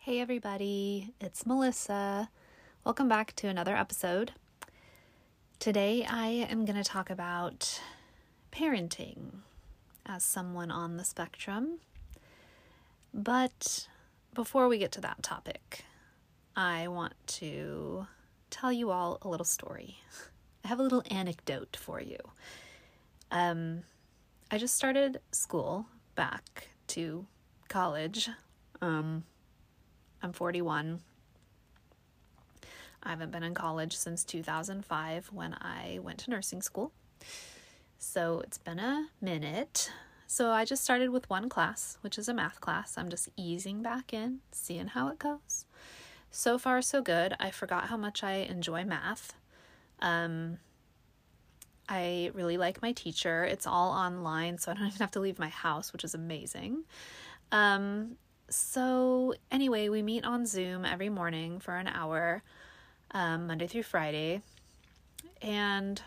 Hey, everybody, it's Melissa. Welcome back to another episode. Today, I am going to talk about parenting as someone on the spectrum. But before we get to that topic, I want to tell you all a little story. I have a little anecdote for you. Um, I just started school back to college. Um, I'm 41. I haven't been in college since 2005 when I went to nursing school. So it's been a minute. So I just started with one class, which is a math class. I'm just easing back in, seeing how it goes. So far, so good. I forgot how much I enjoy math. Um, I really like my teacher. It's all online, so I don't even have to leave my house, which is amazing. Um, so, anyway, we meet on Zoom every morning for an hour, um, Monday through Friday. And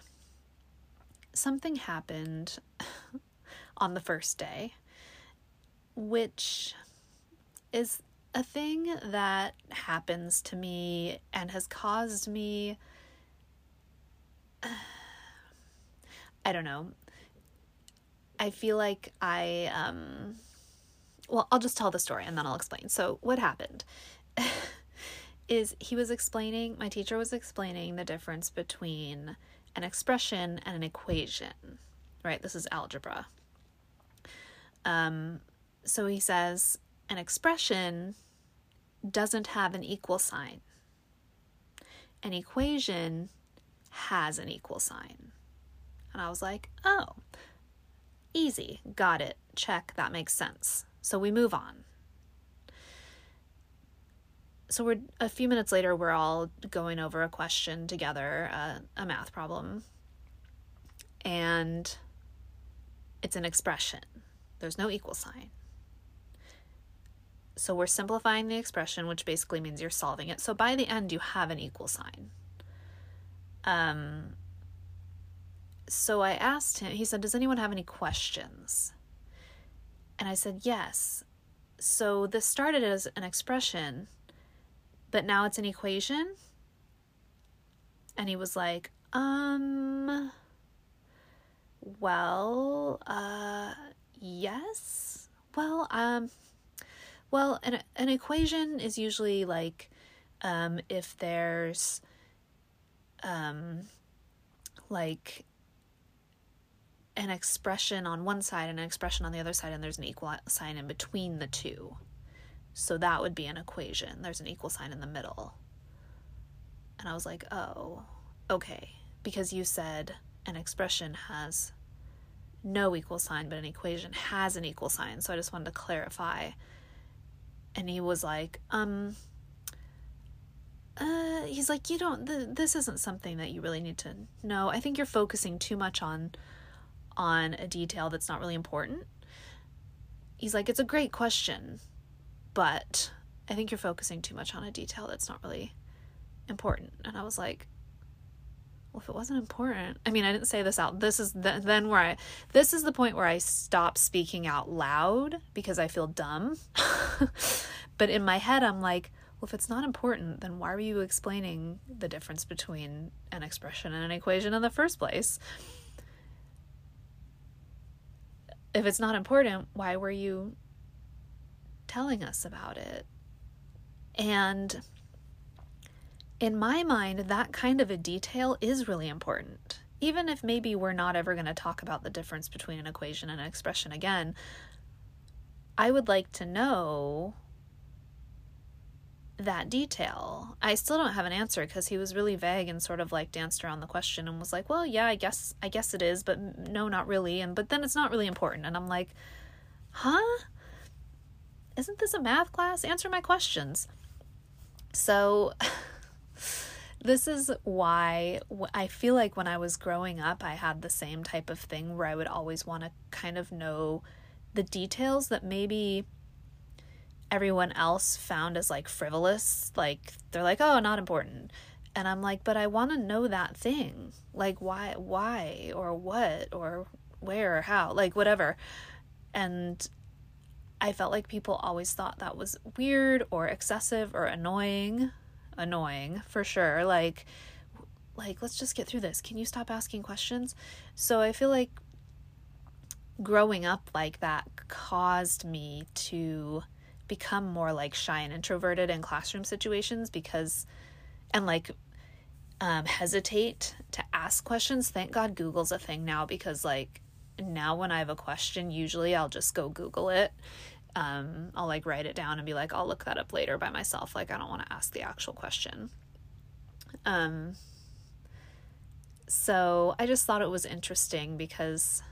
something happened on the first day, which is a thing that happens to me and has caused me. I don't know. I feel like I um well, I'll just tell the story and then I'll explain. So, what happened is he was explaining, my teacher was explaining the difference between an expression and an equation, right? This is algebra. Um, so he says an expression doesn't have an equal sign, an equation has an equal sign. And I was like, oh, easy, got it, check, that makes sense. So we move on. So we're a few minutes later, we're all going over a question together, uh, a math problem, and it's an expression. There's no equal sign. So we're simplifying the expression, which basically means you're solving it. So by the end, you have an equal sign. Um, so I asked him, he said, Does anyone have any questions? And I said, Yes. So this started as an expression, but now it's an equation? And he was like, Um, well, uh, yes. Well, um, well, an, an equation is usually like um, if there's um, like an expression on one side and an expression on the other side, and there's an equal sign in between the two. So that would be an equation. There's an equal sign in the middle. And I was like, oh, okay. Because you said an expression has no equal sign, but an equation has an equal sign. So I just wanted to clarify. And he was like, um, uh, he's like, you don't, th- this isn't something that you really need to know. I think you're focusing too much on on a detail that's not really important. He's like, It's a great question, but I think you're focusing too much on a detail that's not really important. And I was like, well, if it wasn't important, I mean, I didn't say this out. This is the, then where I, this is the point where I stop speaking out loud because I feel dumb. but in my head, I'm like, well, if it's not important, then why were you explaining the difference between an expression and an equation in the first place? If it's not important, why were you telling us about it? And in my mind, that kind of a detail is really important. Even if maybe we're not ever going to talk about the difference between an equation and an expression again, I would like to know that detail. I still don't have an answer because he was really vague and sort of like danced around the question and was like, "Well, yeah, I guess I guess it is, but no, not really." And but then it's not really important. And I'm like, "Huh? Isn't this a math class? Answer my questions." So this is why I feel like when I was growing up, I had the same type of thing where I would always want to kind of know the details that maybe everyone else found as like frivolous. Like they're like, oh, not important. And I'm like, but I want to know that thing. Like why why or what or where or how, like whatever. And I felt like people always thought that was weird or excessive or annoying. Annoying for sure. Like, like let's just get through this. Can you stop asking questions? So I feel like growing up like that caused me to become more like shy and introverted in classroom situations because and like um, hesitate to ask questions. Thank God Google's a thing now because like now when I have a question, usually I'll just go Google it. Um, I'll like write it down and be like, I'll look that up later by myself. Like I don't want to ask the actual question. Um, so I just thought it was interesting because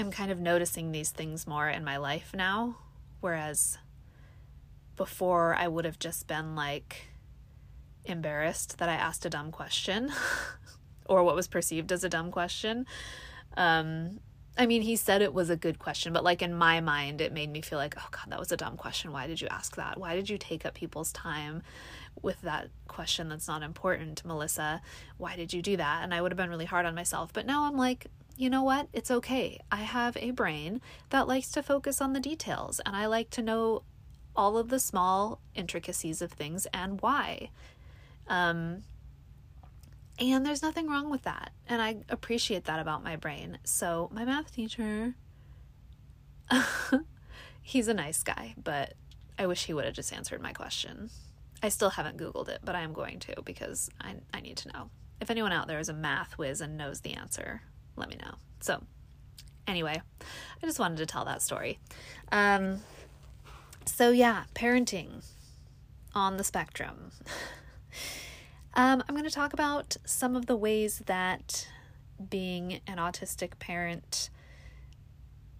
I'm kind of noticing these things more in my life now, whereas before I would have just been like embarrassed that I asked a dumb question or what was perceived as a dumb question. Um, I mean, he said it was a good question, but like in my mind, it made me feel like, oh God, that was a dumb question. Why did you ask that? Why did you take up people's time with that question that's not important, Melissa? Why did you do that? And I would have been really hard on myself. But now I'm like, you know what? It's okay. I have a brain that likes to focus on the details, and I like to know all of the small intricacies of things and why. Um, and there's nothing wrong with that. And I appreciate that about my brain. So, my math teacher, he's a nice guy, but I wish he would have just answered my question. I still haven't Googled it, but I am going to because I, I need to know. If anyone out there is a math whiz and knows the answer, let me know. So, anyway, I just wanted to tell that story. Um, so, yeah, parenting on the spectrum. um, I'm going to talk about some of the ways that being an autistic parent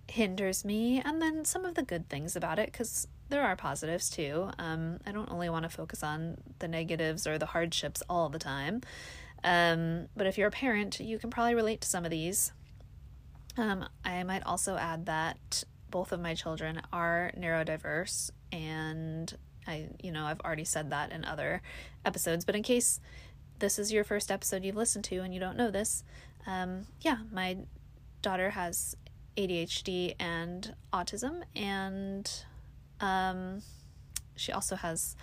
hinders me, and then some of the good things about it, because there are positives too. Um, I don't only want to focus on the negatives or the hardships all the time. Um, but if you're a parent, you can probably relate to some of these. Um, I might also add that both of my children are neurodiverse and I you know I've already said that in other episodes but in case this is your first episode you've listened to and you don't know this um, yeah my daughter has ADHD and autism and um, she also has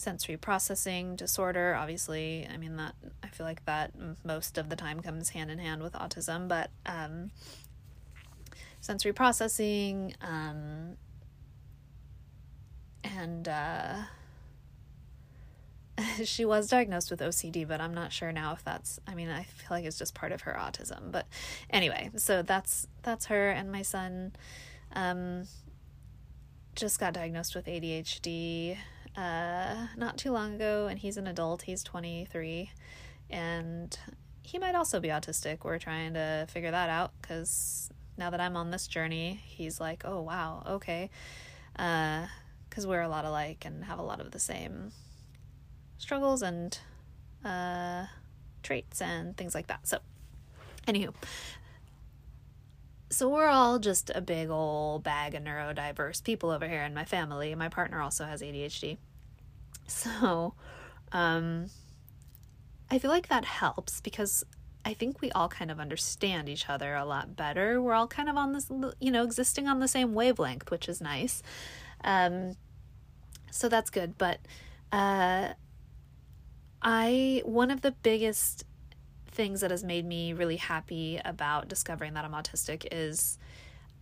sensory processing disorder obviously i mean that i feel like that most of the time comes hand in hand with autism but um, sensory processing, um, and uh, she was diagnosed with OCD, but I'm not sure now if that's. I mean, I feel like it's just part of her autism. But anyway, so that's that's her and my son. Um, just got diagnosed with ADHD uh, not too long ago, and he's an adult. He's 23, and he might also be autistic. We're trying to figure that out because now that I'm on this journey, he's like, oh, wow, okay. Because uh, we're a lot alike and have a lot of the same struggles and uh, traits and things like that. So, anywho, so we're all just a big old bag of neurodiverse people over here in my family. My partner also has ADHD. So, um, I feel like that helps because I think we all kind of understand each other a lot better. We're all kind of on this, you know, existing on the same wavelength, which is nice. Um, so that's good. But uh, I, one of the biggest things that has made me really happy about discovering that I'm autistic is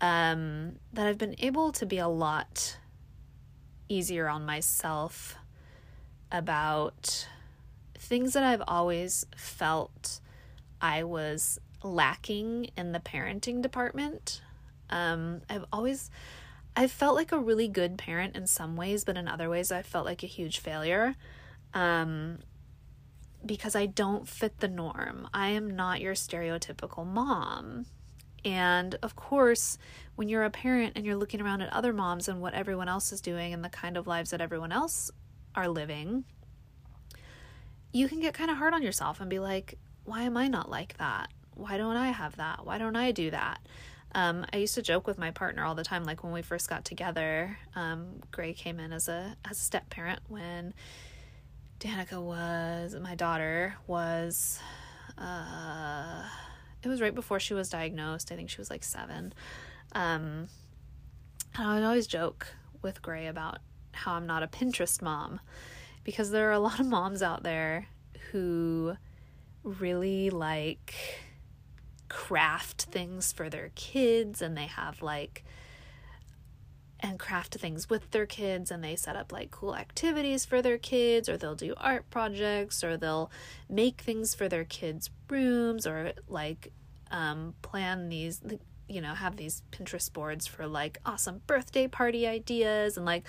um, that I've been able to be a lot easier on myself about things that I've always felt I was lacking in the parenting department. Um, I've always I've felt like a really good parent in some ways, but in other ways I felt like a huge failure. Um, because I don't fit the norm. I am not your stereotypical mom. And of course, when you're a parent and you're looking around at other moms and what everyone else is doing and the kind of lives that everyone else are living, you can get kind of hard on yourself and be like, why am I not like that? Why don't I have that? Why don't I do that? Um, I used to joke with my partner all the time, like when we first got together. Um, Gray came in as a as a step parent when Danica was my daughter was uh, it was right before she was diagnosed. I think she was like seven. Um, and I would always joke with Gray about how I'm not a Pinterest mom because there are a lot of moms out there who really like craft things for their kids and they have like and craft things with their kids and they set up like cool activities for their kids or they'll do art projects or they'll make things for their kids rooms or like um, plan these you know have these pinterest boards for like awesome birthday party ideas and like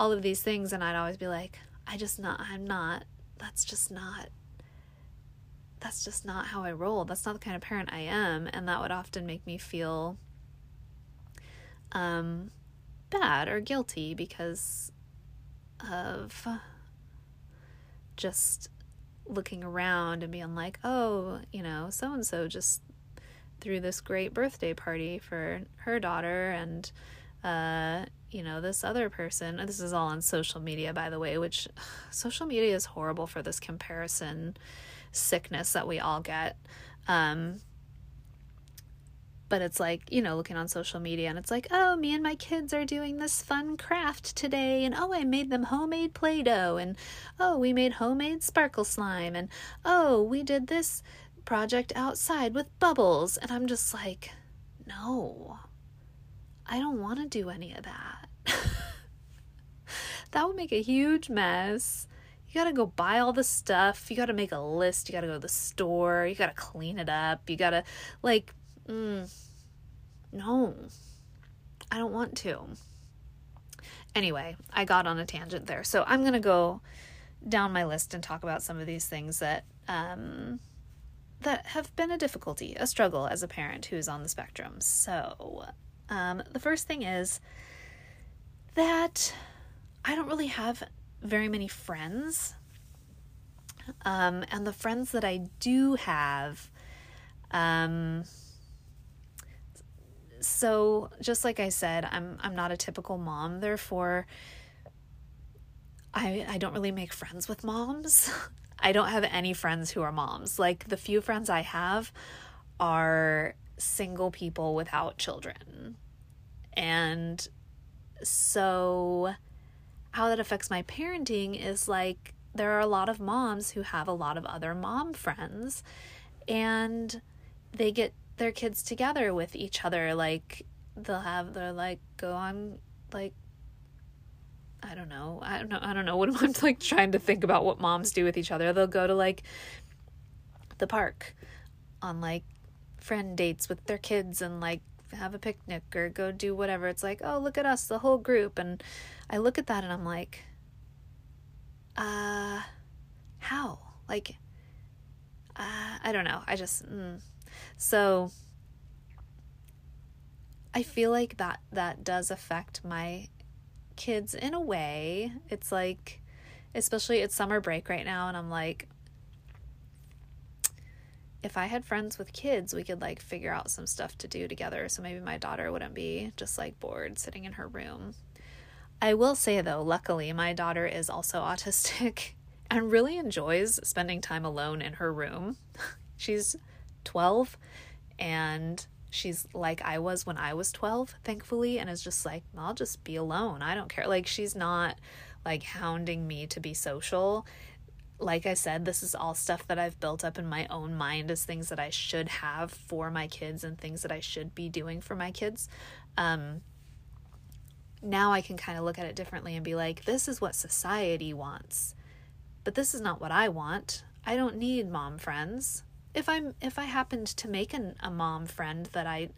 all of these things. And i'd always be like i just not i'm not that's just not that's just not how i roll. That's not the kind of parent i am. And that would often make me feel um bad or guilty because of just looking around and being like, oh, you know, so and so just threw this great birthday party for her daughter and uh you know this other person. This is all on social media by the way which social media is horrible for this comparison sickness that we all get. Um but it's like, you know, looking on social media and it's like, oh, me and my kids are doing this fun craft today. And oh, I made them homemade Play Doh. And oh, we made homemade sparkle slime. And oh, we did this project outside with bubbles. And I'm just like, no, I don't want to do any of that. that would make a huge mess. You gotta go buy all the stuff. You gotta make a list. You gotta go to the store. You gotta clean it up. You gotta, like, mm, no, I don't want to. Anyway, I got on a tangent there. So I'm going to go down my list and talk about some of these things that um, that have been a difficulty, a struggle as a parent who's on the spectrum. So, um, the first thing is that I don't really have very many friends. Um, and the friends that I do have, um, so just like I said, I'm I'm not a typical mom, therefore I I don't really make friends with moms. I don't have any friends who are moms. Like the few friends I have are single people without children. And so how that affects my parenting is like there are a lot of moms who have a lot of other mom friends and they get their kids together with each other like they'll have their like go on like I don't know. I don't know. I don't know what I'm like trying to think about what moms do with each other. They'll go to like the park on like friend dates with their kids and like have a picnic or go do whatever. It's like, "Oh, look at us, the whole group." And I look at that and I'm like, "Uh, how?" Like uh, I don't know. I just mm, so I feel like that that does affect my kids in a way. It's like especially it's summer break right now and I'm like if I had friends with kids, we could like figure out some stuff to do together. So maybe my daughter wouldn't be just like bored sitting in her room. I will say though, luckily, my daughter is also autistic and really enjoys spending time alone in her room. She's 12 and she's like I was when I was 12, thankfully, and is just like, I'll just be alone. I don't care. Like, she's not like hounding me to be social. Like I said, this is all stuff that I've built up in my own mind as things that I should have for my kids and things that I should be doing for my kids. Um, now I can kind of look at it differently and be like, this is what society wants, but this is not what I want. I don't need mom friends if I'm if I happened to make an, a mom friend that I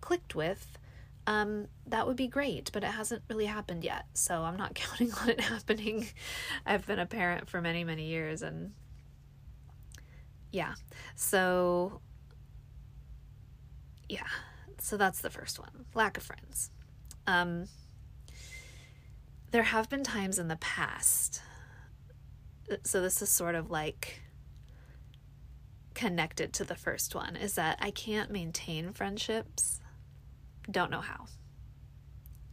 clicked with, um, that would be great, but it hasn't really happened yet. So I'm not counting on it happening. I've been a parent for many, many years and yeah. So yeah. So that's the first one. Lack of friends. Um there have been times in the past. So this is sort of like connected to the first one is that I can't maintain friendships. Don't know how.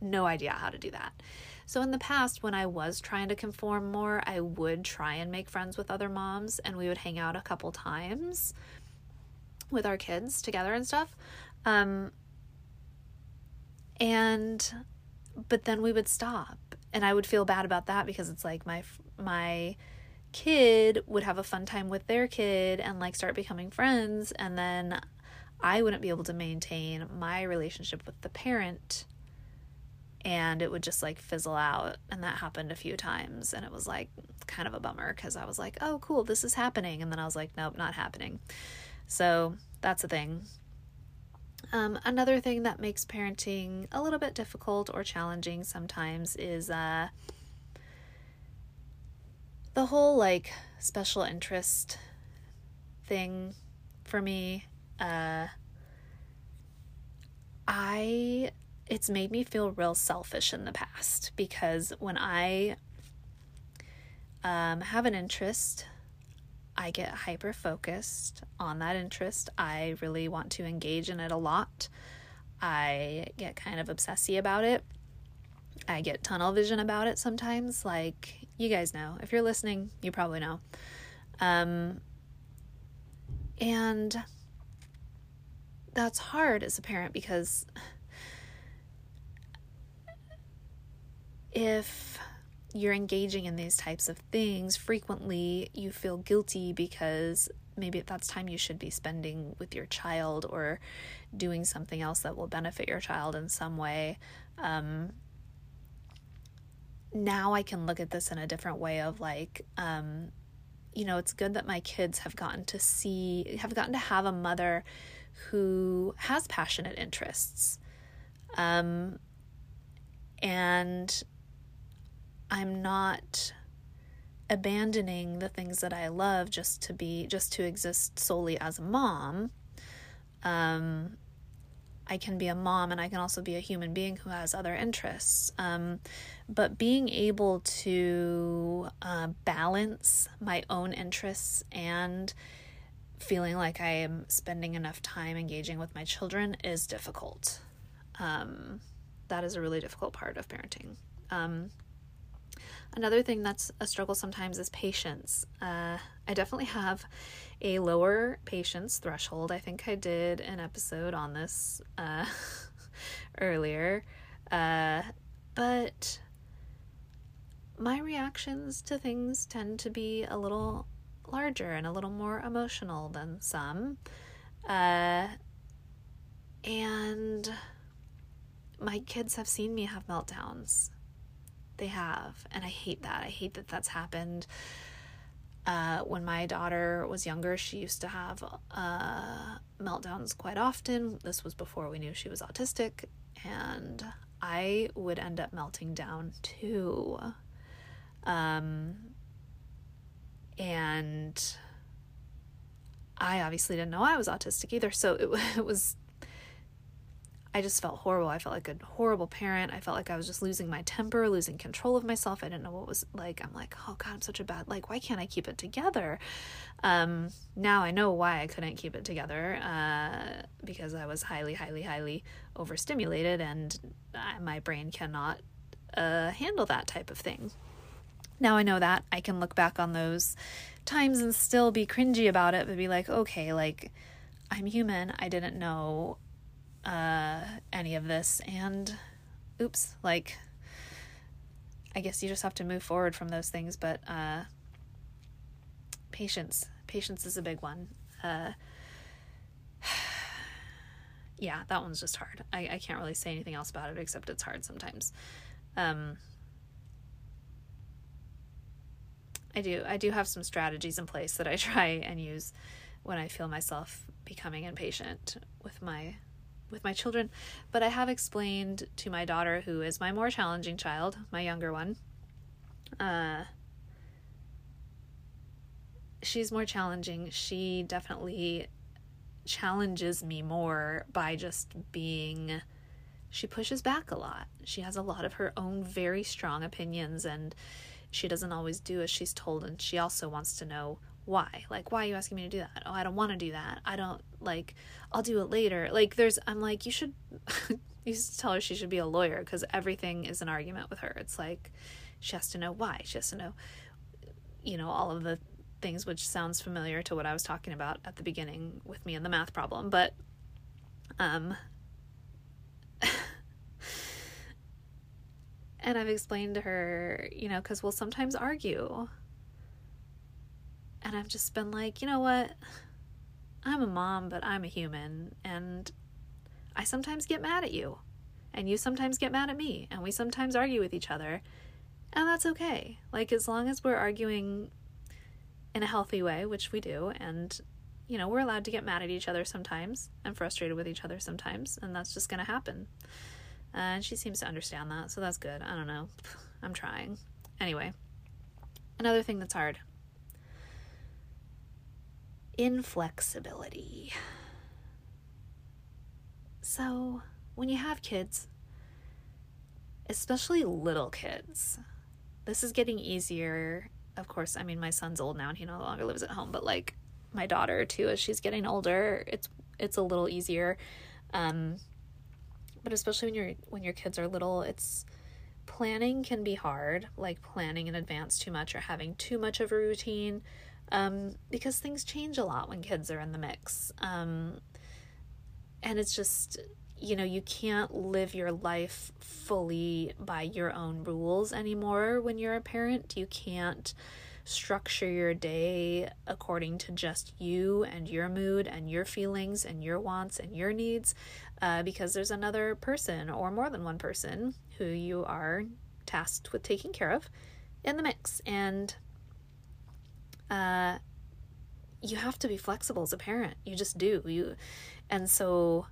No idea how to do that. So, in the past, when I was trying to conform more, I would try and make friends with other moms and we would hang out a couple times. with our kids together and stuff. Um, and but then we would stop and I would feel bad about that because it's like my my kid would have a fun time with their kid and like start becoming friends and then I wouldn't be able to maintain my relationship with the parent and it would just like fizzle out and that happened a few times and it was like kind of a bummer cuz I was like, "Oh, cool, this is happening." And then I was like, "Nope, not happening." So, that's a thing. Um, another thing that makes parenting a little bit difficult or challenging sometimes is uh, the whole like special interest thing for me. Uh, I it's made me feel real selfish in the past because when I um, have an interest I get hyper focused on that interest. I really want to engage in it a lot. I get kind of obsessive about it. I get tunnel vision about it sometimes. Like, you guys know. If you're listening, you probably know. Um, and that's hard as a parent because if you're engaging in these types of things frequently, you feel guilty because maybe that's time you should be spending with your child or doing something else that will benefit your child in some way. Um, now I can look at this in a different way of like, um, you know, it's good that my kids have gotten to see, have gotten to have a mother who has passionate interests. Um, and I'm not abandoning the things that I love just to be just to exist solely as a mom. Um, I can be a mom and I can also be a human being who has other interests. Um, but being able to uh, balance my own interests and feeling like I am spending enough time engaging with my children is difficult. Um, that is a really difficult part of parenting. Um, Another thing that's a struggle sometimes is patience. Uh, I definitely have a lower patience threshold. I think I did an episode on this uh, earlier. Uh, but my reactions to things tend to be a little larger and a little more emotional than some. Uh, and my kids have seen me have meltdowns they have. And I hate that. I hate that that's happened. Uh, when my daughter was younger, she used to have uh, meltdowns quite often. This was before we knew she was autistic, and I would end up melting down too. Um, and I obviously didn't know I was autistic either, so it, it was I just felt horrible. I felt like a horrible parent. I felt like I was just losing my temper, losing control of myself. I didn't know what was like. I'm like, oh God, I'm such a bad, like, why can't I keep it together? Um, now I know why I couldn't keep it together uh, because I was highly, highly, highly overstimulated and uh, my brain cannot uh, handle that type of thing. Now I know that. I can look back on those times and still be cringy about it, but be like, okay, like, I'm human. I didn't know uh, any of this. And oops, like, I guess you just have to move forward from those things. But uh, patience, patience is a big one. Uh, yeah, that one's just hard. I, I can't really say anything else about it except it's hard sometimes. Um, I do I do have some strategies in place that I try and use when I feel myself becoming impatient with my with my children, but I have explained to my daughter, who is my more challenging child, my younger one. Uh, she's more challenging. She definitely challenges me more by just being. She pushes back a lot. She has a lot of her own very strong opinions, and she doesn't always do as she's told. And she also wants to know why? Like why are you asking me to do that? Oh i don't want to do that. I don't like i'll do it later. Like there's i'm like you should you to tell her she should be a lawyer because everything is an argument with her. It's like she has to know why. She has to know you know all of the things which sounds familiar to what I was talking about at the beginning with me and the math problem, but um and I've explained to her, you know, cuz we'll sometimes argue. And I've just been like, you know what? I'm a mom, but I'm a human and I sometimes get mad at you. And you sometimes get mad at me, and we sometimes argue with each other. And that's okay. Like, as long as we're arguing in a healthy way, which we do, and you know, we're allowed to get mad at each other sometimes and frustrated with each other sometimes, and that's just to happen. Uh, and she seems to understand that, so that's good. I don't know. I'm trying. Anyway, another thing that's hard inflexibility. So, when you have kids, especially little kids, this is getting easier of course, I mean, my son's old now and he no longer lives at home, but like my daughter too, as she's getting older, it's it's a little easier. Um, but especially when you're when your kids are little, it's planning can be hard, like planning in advance too much or having too much of a routine, um, because things change a lot when kids are in the mix. Um, and it's just you know, you can't live your life fully by your own rules anymore when you're a parent. You can't structure your day according to just you and your mood and your feelings and your wants and your needs uh, because there's another person or more than one person who you are tasked with taking care of in the mix. And uh, you have to be flexible as a parent. You just do. You, and so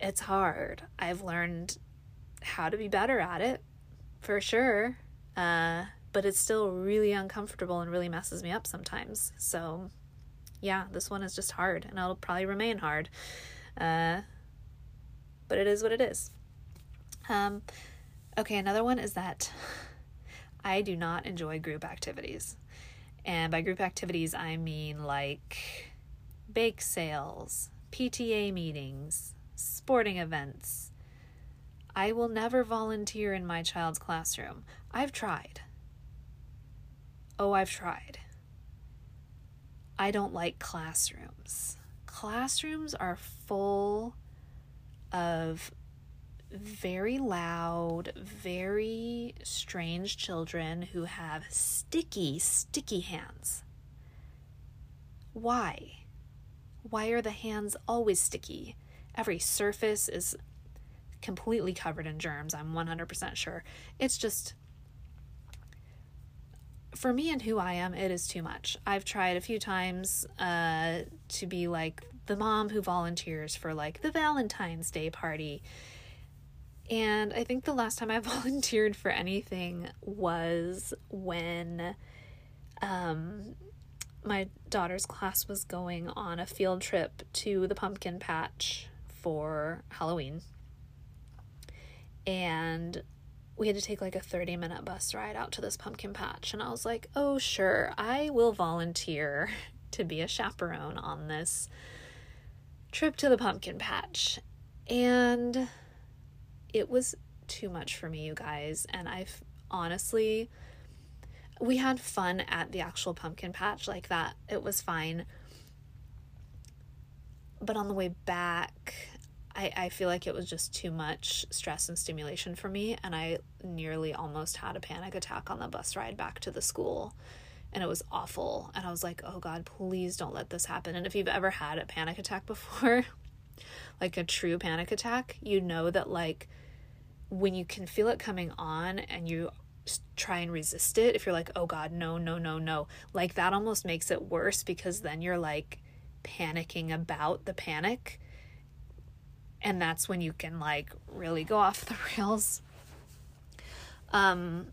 it's hard. I've learned how to be better at it for sure. Uh, but it's still really uncomfortable and really messes me up sometimes. So, yeah, this one is just hard and it'll probably remain hard. Uh, but it is what it is. Um, okay, another one is that I do not enjoy group activities. And by group activities, I mean like bake sales, PTA meetings, sporting events. I will never volunteer in my child's classroom. I've tried. Oh, I've tried. I don't like classrooms. Classrooms are full of very loud, very strange children who have sticky, sticky hands. Why? Why are the hands always sticky? Every surface is completely covered in germs, I'm 100% sure. It's just, for me and who I am, it is too much. I've tried a few times uh, to be like the mom who volunteers for like the Valentine's Day party. And I think the last time I volunteered for anything was when um, my daughter's class was going on a field trip to the pumpkin patch for Halloween. And we had to take like a 30 minute bus ride out to this pumpkin patch. And I was like, oh, sure, I will volunteer to be a chaperone on this trip to the pumpkin patch. And it was too much for me, you guys. And I've honestly, we had fun at the actual pumpkin patch like that. It was fine. But on the way back, I, I feel like it was just too much stress and stimulation for me, and I nearly almost had a panic attack on the bus ride back to the school. And it was awful. And I was like, oh God, please don't let this happen. And if you've ever had a panic attack before, like a true panic attack, you know that, like, when you can feel it coming on and you try and resist it, if you're like, oh God, no, no, no, no, like that almost makes it worse because then you're like panicking about the panic. And that's when you can like really go off the rails. Um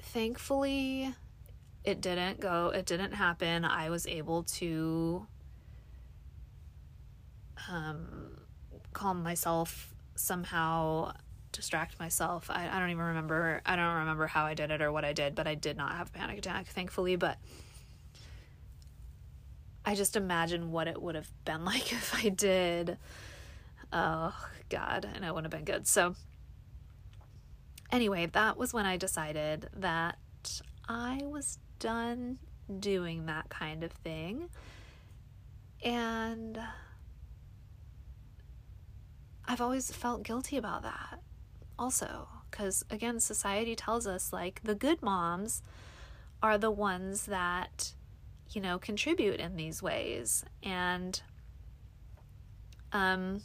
thankfully it didn't go it didn't happen. I was able to um calm myself somehow distract myself I, I don't even remember i don't remember how i did it or what i did but i did not have a panic attack thankfully but I just imagine what it would have been like if I did. Oh, God, and it wouldn't have been good. So, anyway, that was when I decided that I was done doing that kind of thing. And I've always felt guilty about that also because again society tells us like the good moms are the ones that you know contribute in these ways. And um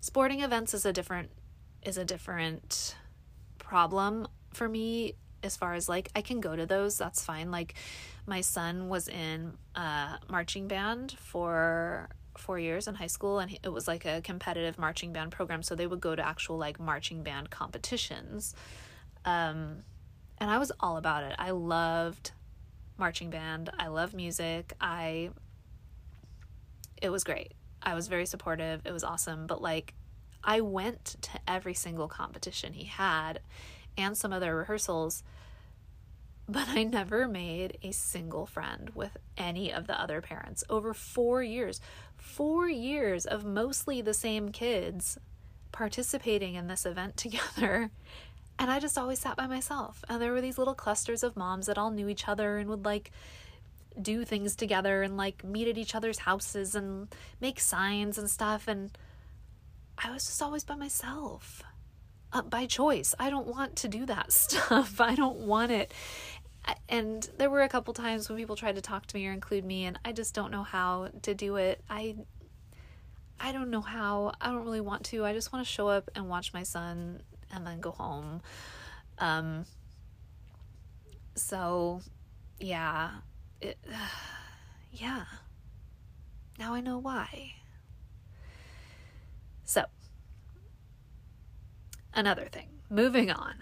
sporting events is a different is a different problem for me as far as like I can go to those that's fine. Like my son was in a marching band for four years in high school and it was like a competitive marching band program so they would go to actual like marching band competitions. Um, and i was all about it. I loved marching band. I love music. I it was great. I was very supportive. It was awesome. But like i went to every single competition he had and some other rehearsals but I never made a single friend with any of the other parents over four years. Four years of mostly the same kids participating in this event together. And I just always sat by myself. And there were these little clusters of moms that all knew each other and would like do things together and like meet at each other's houses and make signs and stuff. And I was just always by myself. Uh, by choice. I don't want to do that stuff. I don't want it and there were a couple times when people tried to talk to me or include me and I just don't know how to do it. I I don't know how. I don't really want to. I just want to show up and watch my son and then go home. Um so yeah. It yeah. Now I know why. So another thing. Moving on.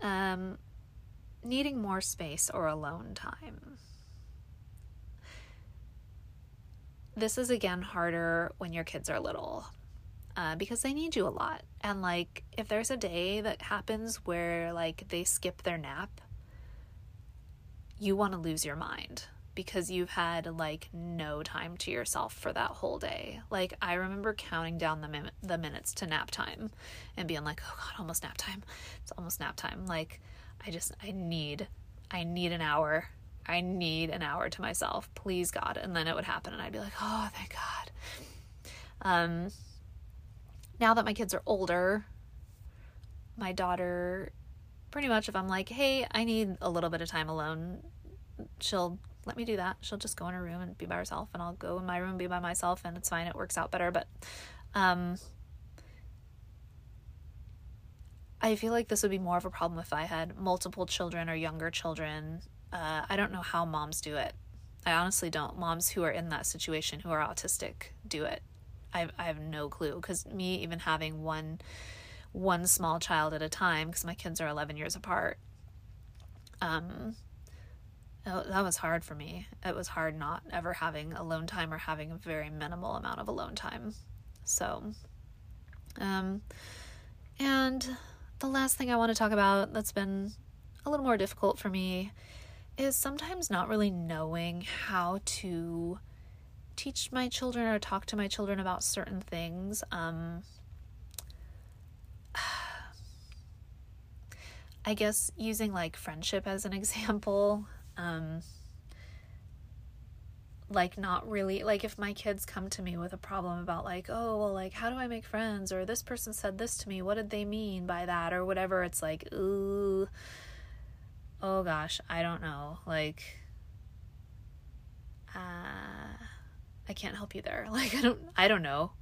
Um needing more space or alone time. This is again harder when your kids are little uh, because they need you a lot. And like, if there's a day that happens where like they skip their nap, you want to lose your mind because you've had like no time to yourself for that whole day. Like I remember counting down the min- the minutes to nap time and being like, "Oh god, almost nap time. It's almost nap time." Like I just, I need, I need an hour. I need an hour to myself. Please, God. And then it would happen, and I'd be like, oh, thank God. Um, now that my kids are older, my daughter, pretty much, if I'm like, hey, I need a little bit of time alone, she'll let me do that. She'll just go in her room and be by herself, and I'll go in my room and be by myself, and it's fine. It works out better. But, um, I feel like this would be more of a problem if I had multiple children or younger children. Uh, I don't know how moms do it. I honestly don't. Moms who are in that situation who are autistic do it. I I have no clue because me even having one one small child at a time because my kids are 11 years apart. Um that was hard for me. It was hard not ever having alone time or having a very minimal amount of alone time. So um and the last thing I want to talk about that's been a little more difficult for me is sometimes not really knowing how to teach my children or talk to my children about certain things. Um, I guess using like friendship as an example. Um, like not really like if my kids come to me with a problem about like oh well like how do i make friends? or this person said this to me. What did they mean by that? or whatever it's like ooh oh gosh i don't know like uh i can't help you there. Like i don't i don't know.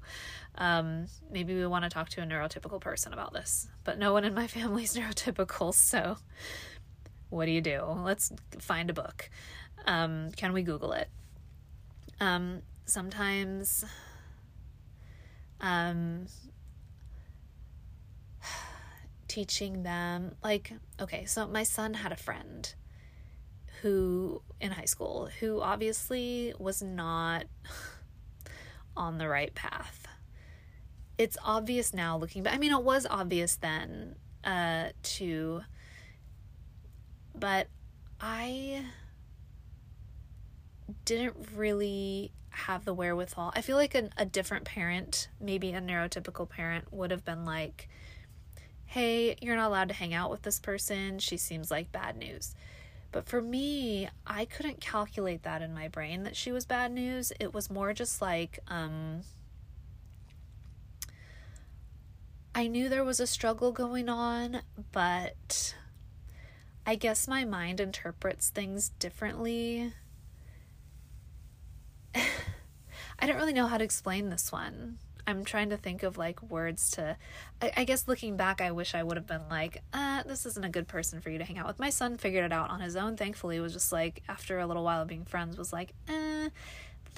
Um maybe we want to talk to a neurotypical person about this but no one in my family is neurotypical so what do you do? Let's find a book. Um can we google it um, sometimes um, teaching them, like, okay, so my son had a friend who in high school who obviously was not on the right path. It's obvious now looking back. I mean, it was obvious then uh, to, but I didn't really have the wherewithal. I feel like a, a different parent, maybe a neurotypical parent, would have been like, hey, you're not allowed to hang out with this person. She seems like bad news. But for me, I couldn't calculate that in my brain that she was bad news. It was more just like, um, I knew there was a struggle going on, but I guess my mind interprets things differently. I don't really know how to explain this one. I'm trying to think of like words to. I, I, guess looking back, I wish I would have been like, uh, this isn't a good person for you to hang out with. My son figured it out on his own. Thankfully, was just like after a little while of being friends, was like, eh,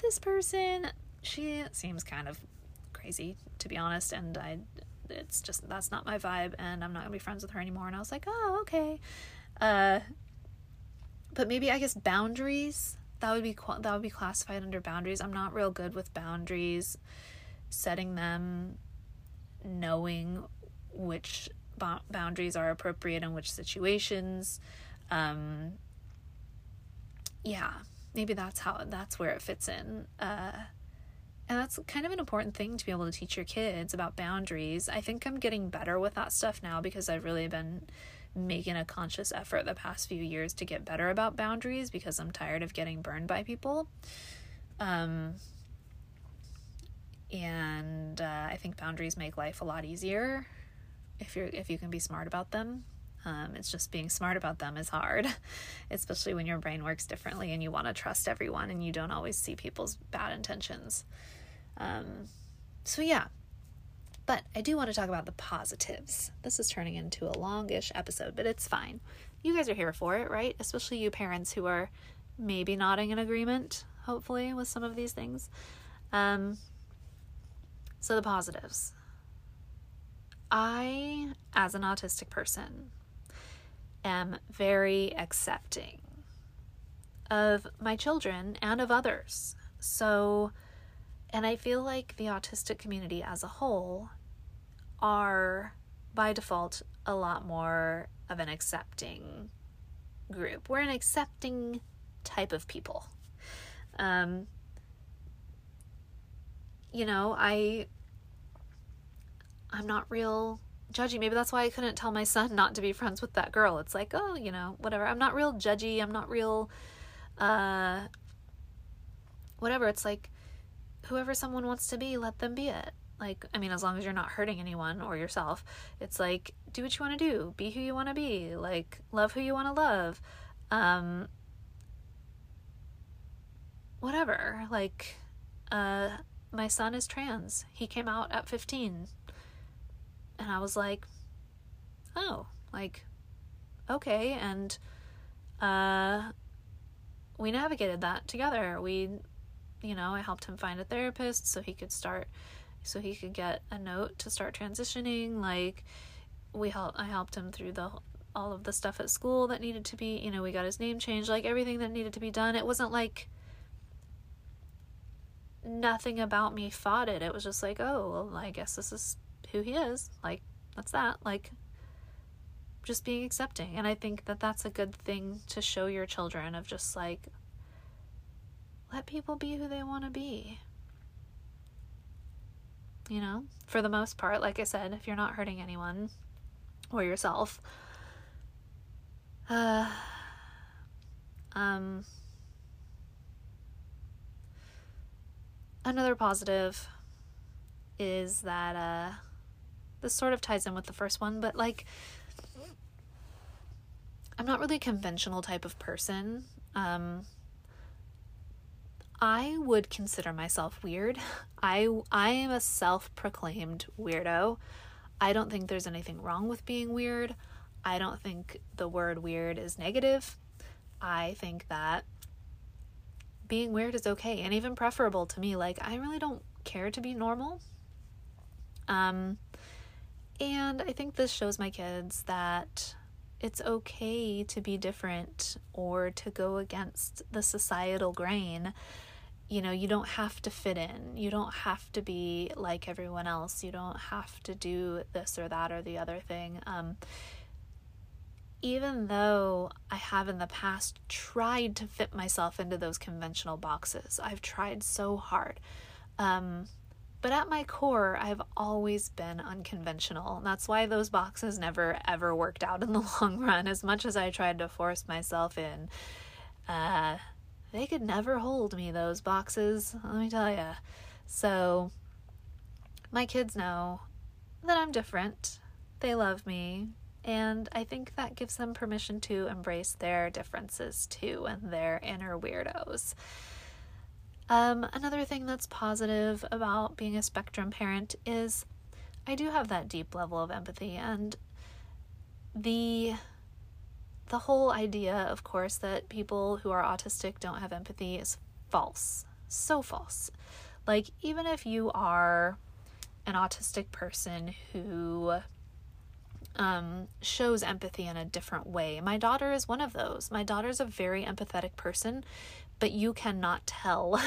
this person, she seems kind of crazy to be honest, and I, it's just that's not my vibe, and I'm not gonna be friends with her anymore. And I was like, oh, okay. Uh, but maybe I guess boundaries that would be that would be classified under boundaries. I'm not real good with boundaries setting them, knowing which boundaries are appropriate in which situations. Um, yeah, maybe that's how that's where it fits in. Uh, and that's kind of an important thing to be able to teach your kids about boundaries. I think I'm getting better with that stuff now because I've really been making a conscious effort the past few years to get better about boundaries because I'm tired of getting burned by people. Um, and uh, I think boundaries make life a lot easier if you're if you can be smart about them. Um, it's just being smart about them is hard, especially when your brain works differently and you want to trust everyone and you don't always see people's bad intentions. Um, so yeah, but I do want to talk about the positives. This is turning into a longish episode, but it's fine. You guys are here for it, right? Especially you parents who are maybe nodding in agreement, hopefully, with some of these things. Um, so, the positives. I, as an autistic person, am very accepting of my children and of others. So, and I feel like the autistic community as a whole are, by default, a lot more of an accepting group. We're an accepting type of people. Um, you know, I I'm not real judgy. Maybe that's why I couldn't tell my son not to be friends with that girl. It's like, oh, you know, whatever. I'm not real judgy. I'm not real uh whatever. It's like whoever someone wants to be, let them be it. Like, I mean, as long as you're not hurting anyone or yourself, it's like do what you want to do, be who you want to be, like love who you want to love. Um whatever. Like uh my son is trans. He came out at 15. And I was like, oh, like, okay. And uh, we navigated that together. We, you know, I helped him find a therapist so he could start, so he could get a note to start transitioning. Like, we helped, I helped him through the all of the stuff at school that needed to be, you know, we got his name changed, like everything that needed to be done. It wasn't like nothing about me fought it. It was just like, oh, well, I guess this is who he is. Like, that's that. Like, just being accepting. And I think that that's a good thing to show your children of just like, let people be who they want to be. You know, for the most part, like I said, if you're not hurting anyone or yourself, uh, um, another positive is that uh this sort of ties in with the first one but like I'm not really a conventional type of person um I would consider myself weird. I I am a self-proclaimed weirdo. I don't think there's anything wrong with being weird. I don't think the word weird is negative. I think that being weird is okay and even preferable to me. Like, I really don't care to be normal. Um, and I think this shows my kids that it's okay to be different or to go against the societal grain. You know, you don't have to fit in. You don't have to be like everyone else. You don't have to do this or that or the other thing. Um, even though I have in the past tried to fit myself into those conventional boxes, I've tried so hard. Um, But at my core, I've always been unconventional. That's why those boxes never ever worked out in the long run. As much as I tried to force myself in, uh, they could never hold me, those boxes. Let me tell you. So, my kids know that I'm different. They love me. And I think that gives them permission to embrace their differences too and their inner weirdos. Um, another thing that's positive about being a spectrum parent is I do have that deep level of empathy and the the whole idea of course that people who are autistic don't have empathy is false. So false. Like even if you are an autistic person who um, shows empathy in a different way. My daughter is one of those. My daughter's a very empathetic person, but you cannot tell.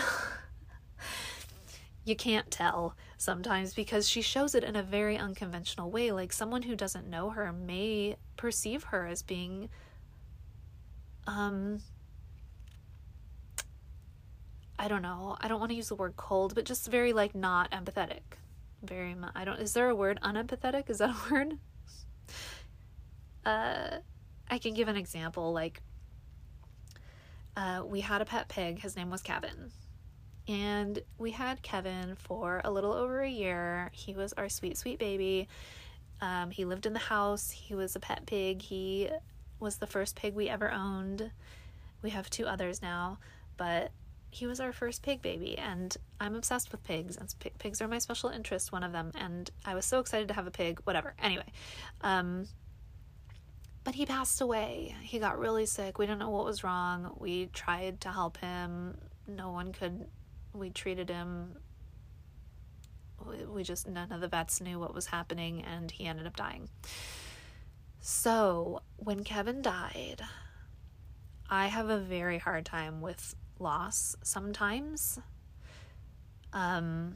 you can't tell sometimes because she shows it in a very unconventional way. Like someone who doesn't know her may perceive her as being um I don't know. I don't want to use the word cold, but just very like not empathetic. Very much. I don't. Is there a word unempathetic? Is that a word? Uh, I can give an example. Like, uh, we had a pet pig. His name was Kevin. And we had Kevin for a little over a year. He was our sweet, sweet baby. Um, he lived in the house. He was a pet pig. He was the first pig we ever owned. We have two others now, but he was our first pig baby. And I'm obsessed with pigs, and pigs are my special interest, one of them. And I was so excited to have a pig, whatever. Anyway, um, but he passed away. He got really sick. We didn't know what was wrong. We tried to help him. No one could. We treated him. We just, none of the vets knew what was happening, and he ended up dying. So, when Kevin died, I have a very hard time with loss sometimes. Um,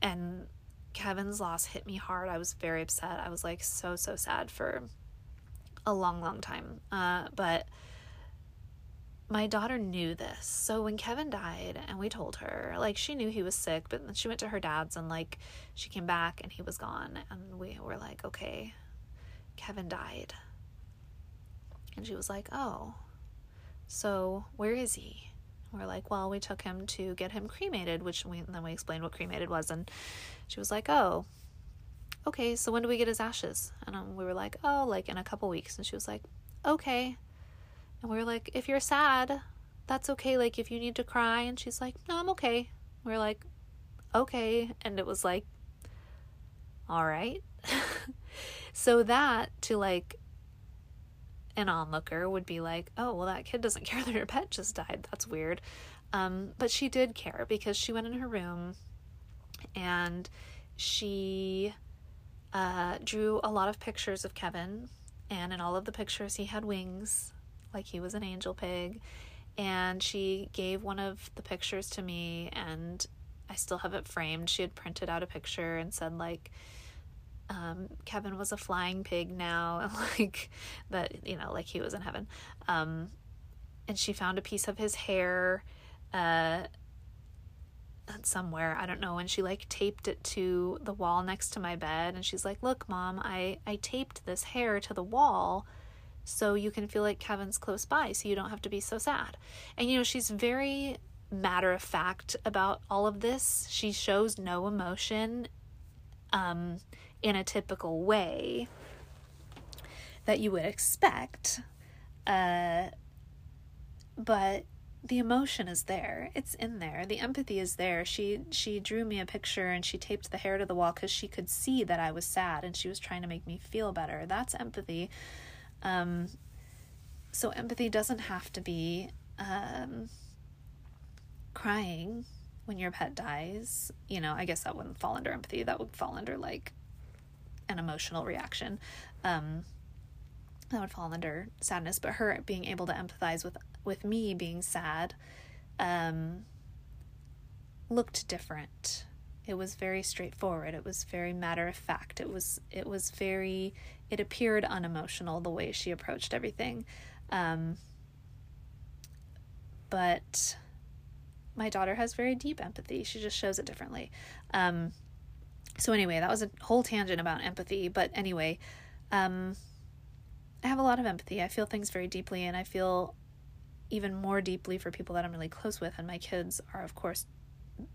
and Kevin's loss hit me hard. I was very upset. I was like so, so sad for a long, long time. Uh, but my daughter knew this. So when Kevin died and we told her, like she knew he was sick, but then she went to her dad's and like she came back and he was gone. And we were like, okay, Kevin died. And she was like, oh, so where is he? we're like, well, we took him to get him cremated, which we then we explained what cremated was. And she was like, oh, okay, so when do we get his ashes? And um, we were like, oh, like in a couple weeks. And she was like, okay. And we were like, if you're sad, that's okay. Like if you need to cry. And she's like, no, I'm okay. We are like, okay. And it was like, all right. so that to like an onlooker would be like, oh, well, that kid doesn't care that her pet just died. That's weird. Um, but she did care because she went in her room and she uh, drew a lot of pictures of Kevin, and in all of the pictures, he had wings, like he was an angel pig. And she gave one of the pictures to me, and I still have it framed. She had printed out a picture and said, like, um, Kevin was a flying pig now, and like that, you know, like he was in heaven. Um, and she found a piece of his hair. Uh, somewhere i don't know and she like taped it to the wall next to my bed and she's like look mom i i taped this hair to the wall so you can feel like kevin's close by so you don't have to be so sad and you know she's very matter of fact about all of this she shows no emotion um in a typical way that you would expect uh but the emotion is there. It's in there. The empathy is there. She she drew me a picture and she taped the hair to the wall because she could see that i was sad and she was trying to make me feel better. That's empathy. Um so empathy doesn't have to be um crying when your pet dies. You know i guess that wouldn't fall under empathy. That would fall under like an emotional reaction um that would fall under sadness but her being able to empathize with with me being sad um looked different it was very straightforward it was very matter of fact it was it was very it appeared unemotional the way she approached everything um but my daughter has very deep empathy. She just shows it differently. Um, so anyway, that was a whole tangent about empathy. But anyway, um, I have a lot of empathy. I feel things very deeply, and I feel even more deeply for people that I'm really close with. And my kids are, of course,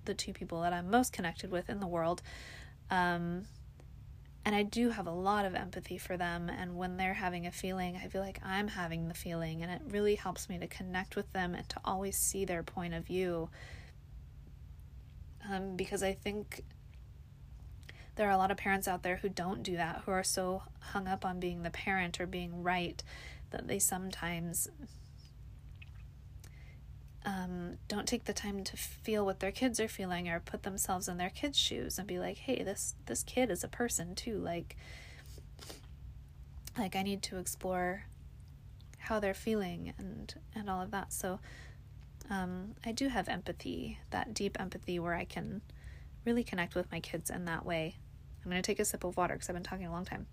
the two people that I'm most connected with in the world. Um, and I do have a lot of empathy for them. And when they're having a feeling, I feel like I'm having the feeling. And it really helps me to connect with them and to always see their point of view. Um, because I think there are a lot of parents out there who don't do that, who are so hung up on being the parent or being right that they sometimes um, don't take the time to feel what their kids are feeling or put themselves in their kids' shoes and be like, hey, this this kid is a person too. Like, like I need to explore how they're feeling and and all of that. So, um, I do have empathy, that deep empathy where I can really connect with my kids in that way. I'm gonna take a sip of water because I've been talking a long time.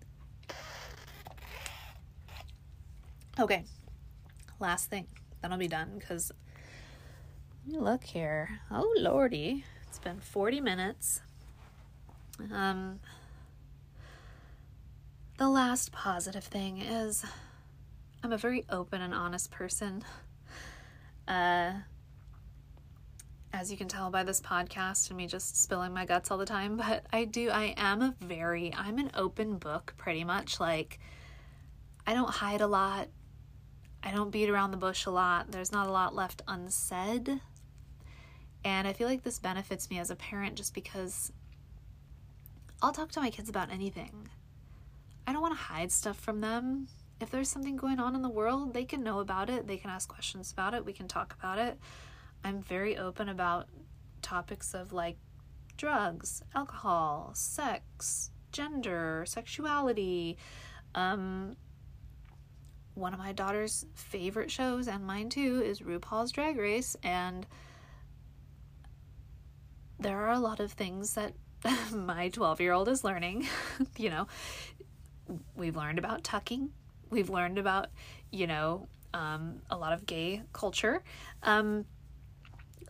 Okay, last thing. Then I'll be done because look here. Oh lordy, it's been 40 minutes. Um, the last positive thing is I'm a very open and honest person. Uh, as you can tell by this podcast and me just spilling my guts all the time, but I do, I am a very, I'm an open book pretty much. Like, I don't hide a lot. I don't beat around the bush a lot. There's not a lot left unsaid. And I feel like this benefits me as a parent just because I'll talk to my kids about anything. I don't want to hide stuff from them. If there's something going on in the world, they can know about it. They can ask questions about it. We can talk about it. I'm very open about topics of like drugs, alcohol, sex, gender, sexuality. Um, one of my daughter's favorite shows, and mine too, is RuPaul's Drag Race. And there are a lot of things that my 12 year old is learning. you know, we've learned about tucking, we've learned about, you know, um, a lot of gay culture. Um,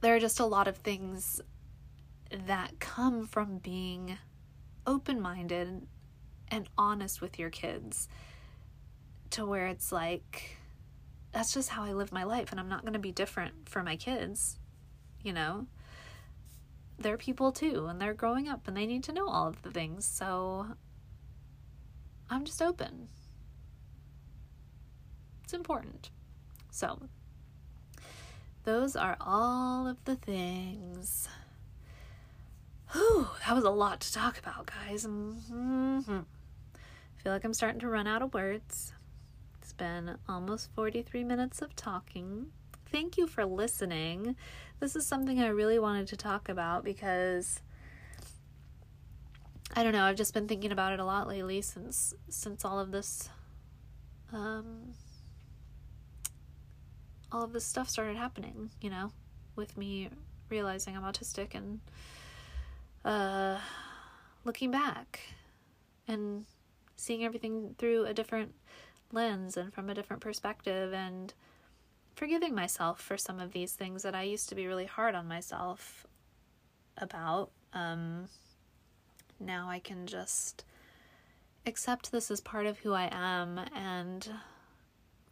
there are just a lot of things that come from being open minded and honest with your kids to where it's like, that's just how I live my life, and I'm not going to be different for my kids, you know? they're people too and they're growing up and they need to know all of the things. So I'm just open. It's important. So those are all of the things. Whew, that was a lot to talk about, guys. Mm-hmm. I feel like I'm starting to run out of words. It's been almost 43 minutes of talking. Thank you for listening this is something I really wanted to talk about because I don't know, I've just been thinking about it a lot lately since since all of this um all of this stuff started happening, you know, with me realizing I'm autistic and uh looking back and seeing everything through a different lens and from a different perspective and forgiving myself for some of these things that I used to be really hard on myself about. Um, now I can just accept this as part of who I am, and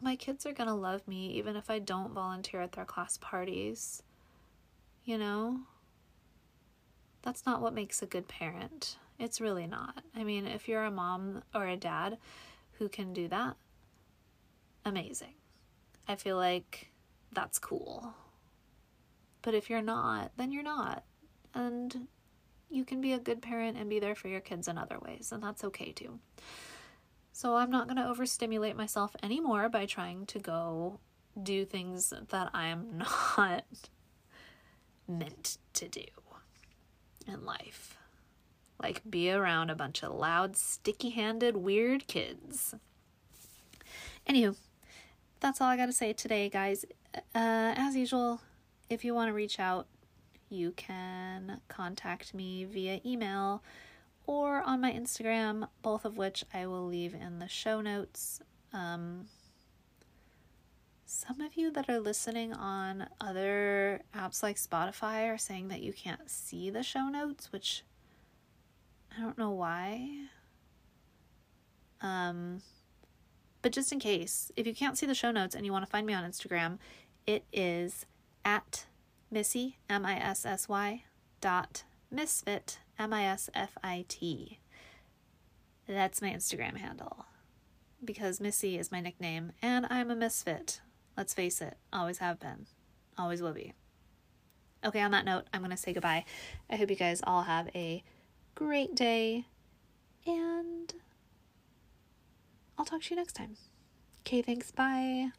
my kids are gonna love me even if I don't volunteer at their class parties. You know? That's not what makes a good parent. It's really not. I mean, if you're a mom or a dad who can do that, amazing. I feel like that's cool. But if you're not, then you're not. And you can be a good parent and be there for your kids in other ways, and that's okay too. So I'm not going to overstimulate myself anymore by trying to go do things that I am not meant to do in life. Like be around a bunch of loud, sticky handed, weird kids. Anywho, that's all I got to say today, guys. Uh, as usual, if you want to reach out, you can contact me via email or on my Instagram, both of which I will leave in the show notes. Um, some of you that are listening on other apps like Spotify are saying that you can't see the show notes, which I don't know why. Um, but just in case, if you can't see the show notes and you want to find me on Instagram, it is at Missy, M I S S Y, dot misfit, M I S F I T. That's my Instagram handle. Because Missy is my nickname and I'm a misfit. Let's face it, always have been, always will be. Okay, on that note, I'm going to say goodbye. I hope you guys all have a great day and I'll talk to you next time. Okay, thanks. Bye.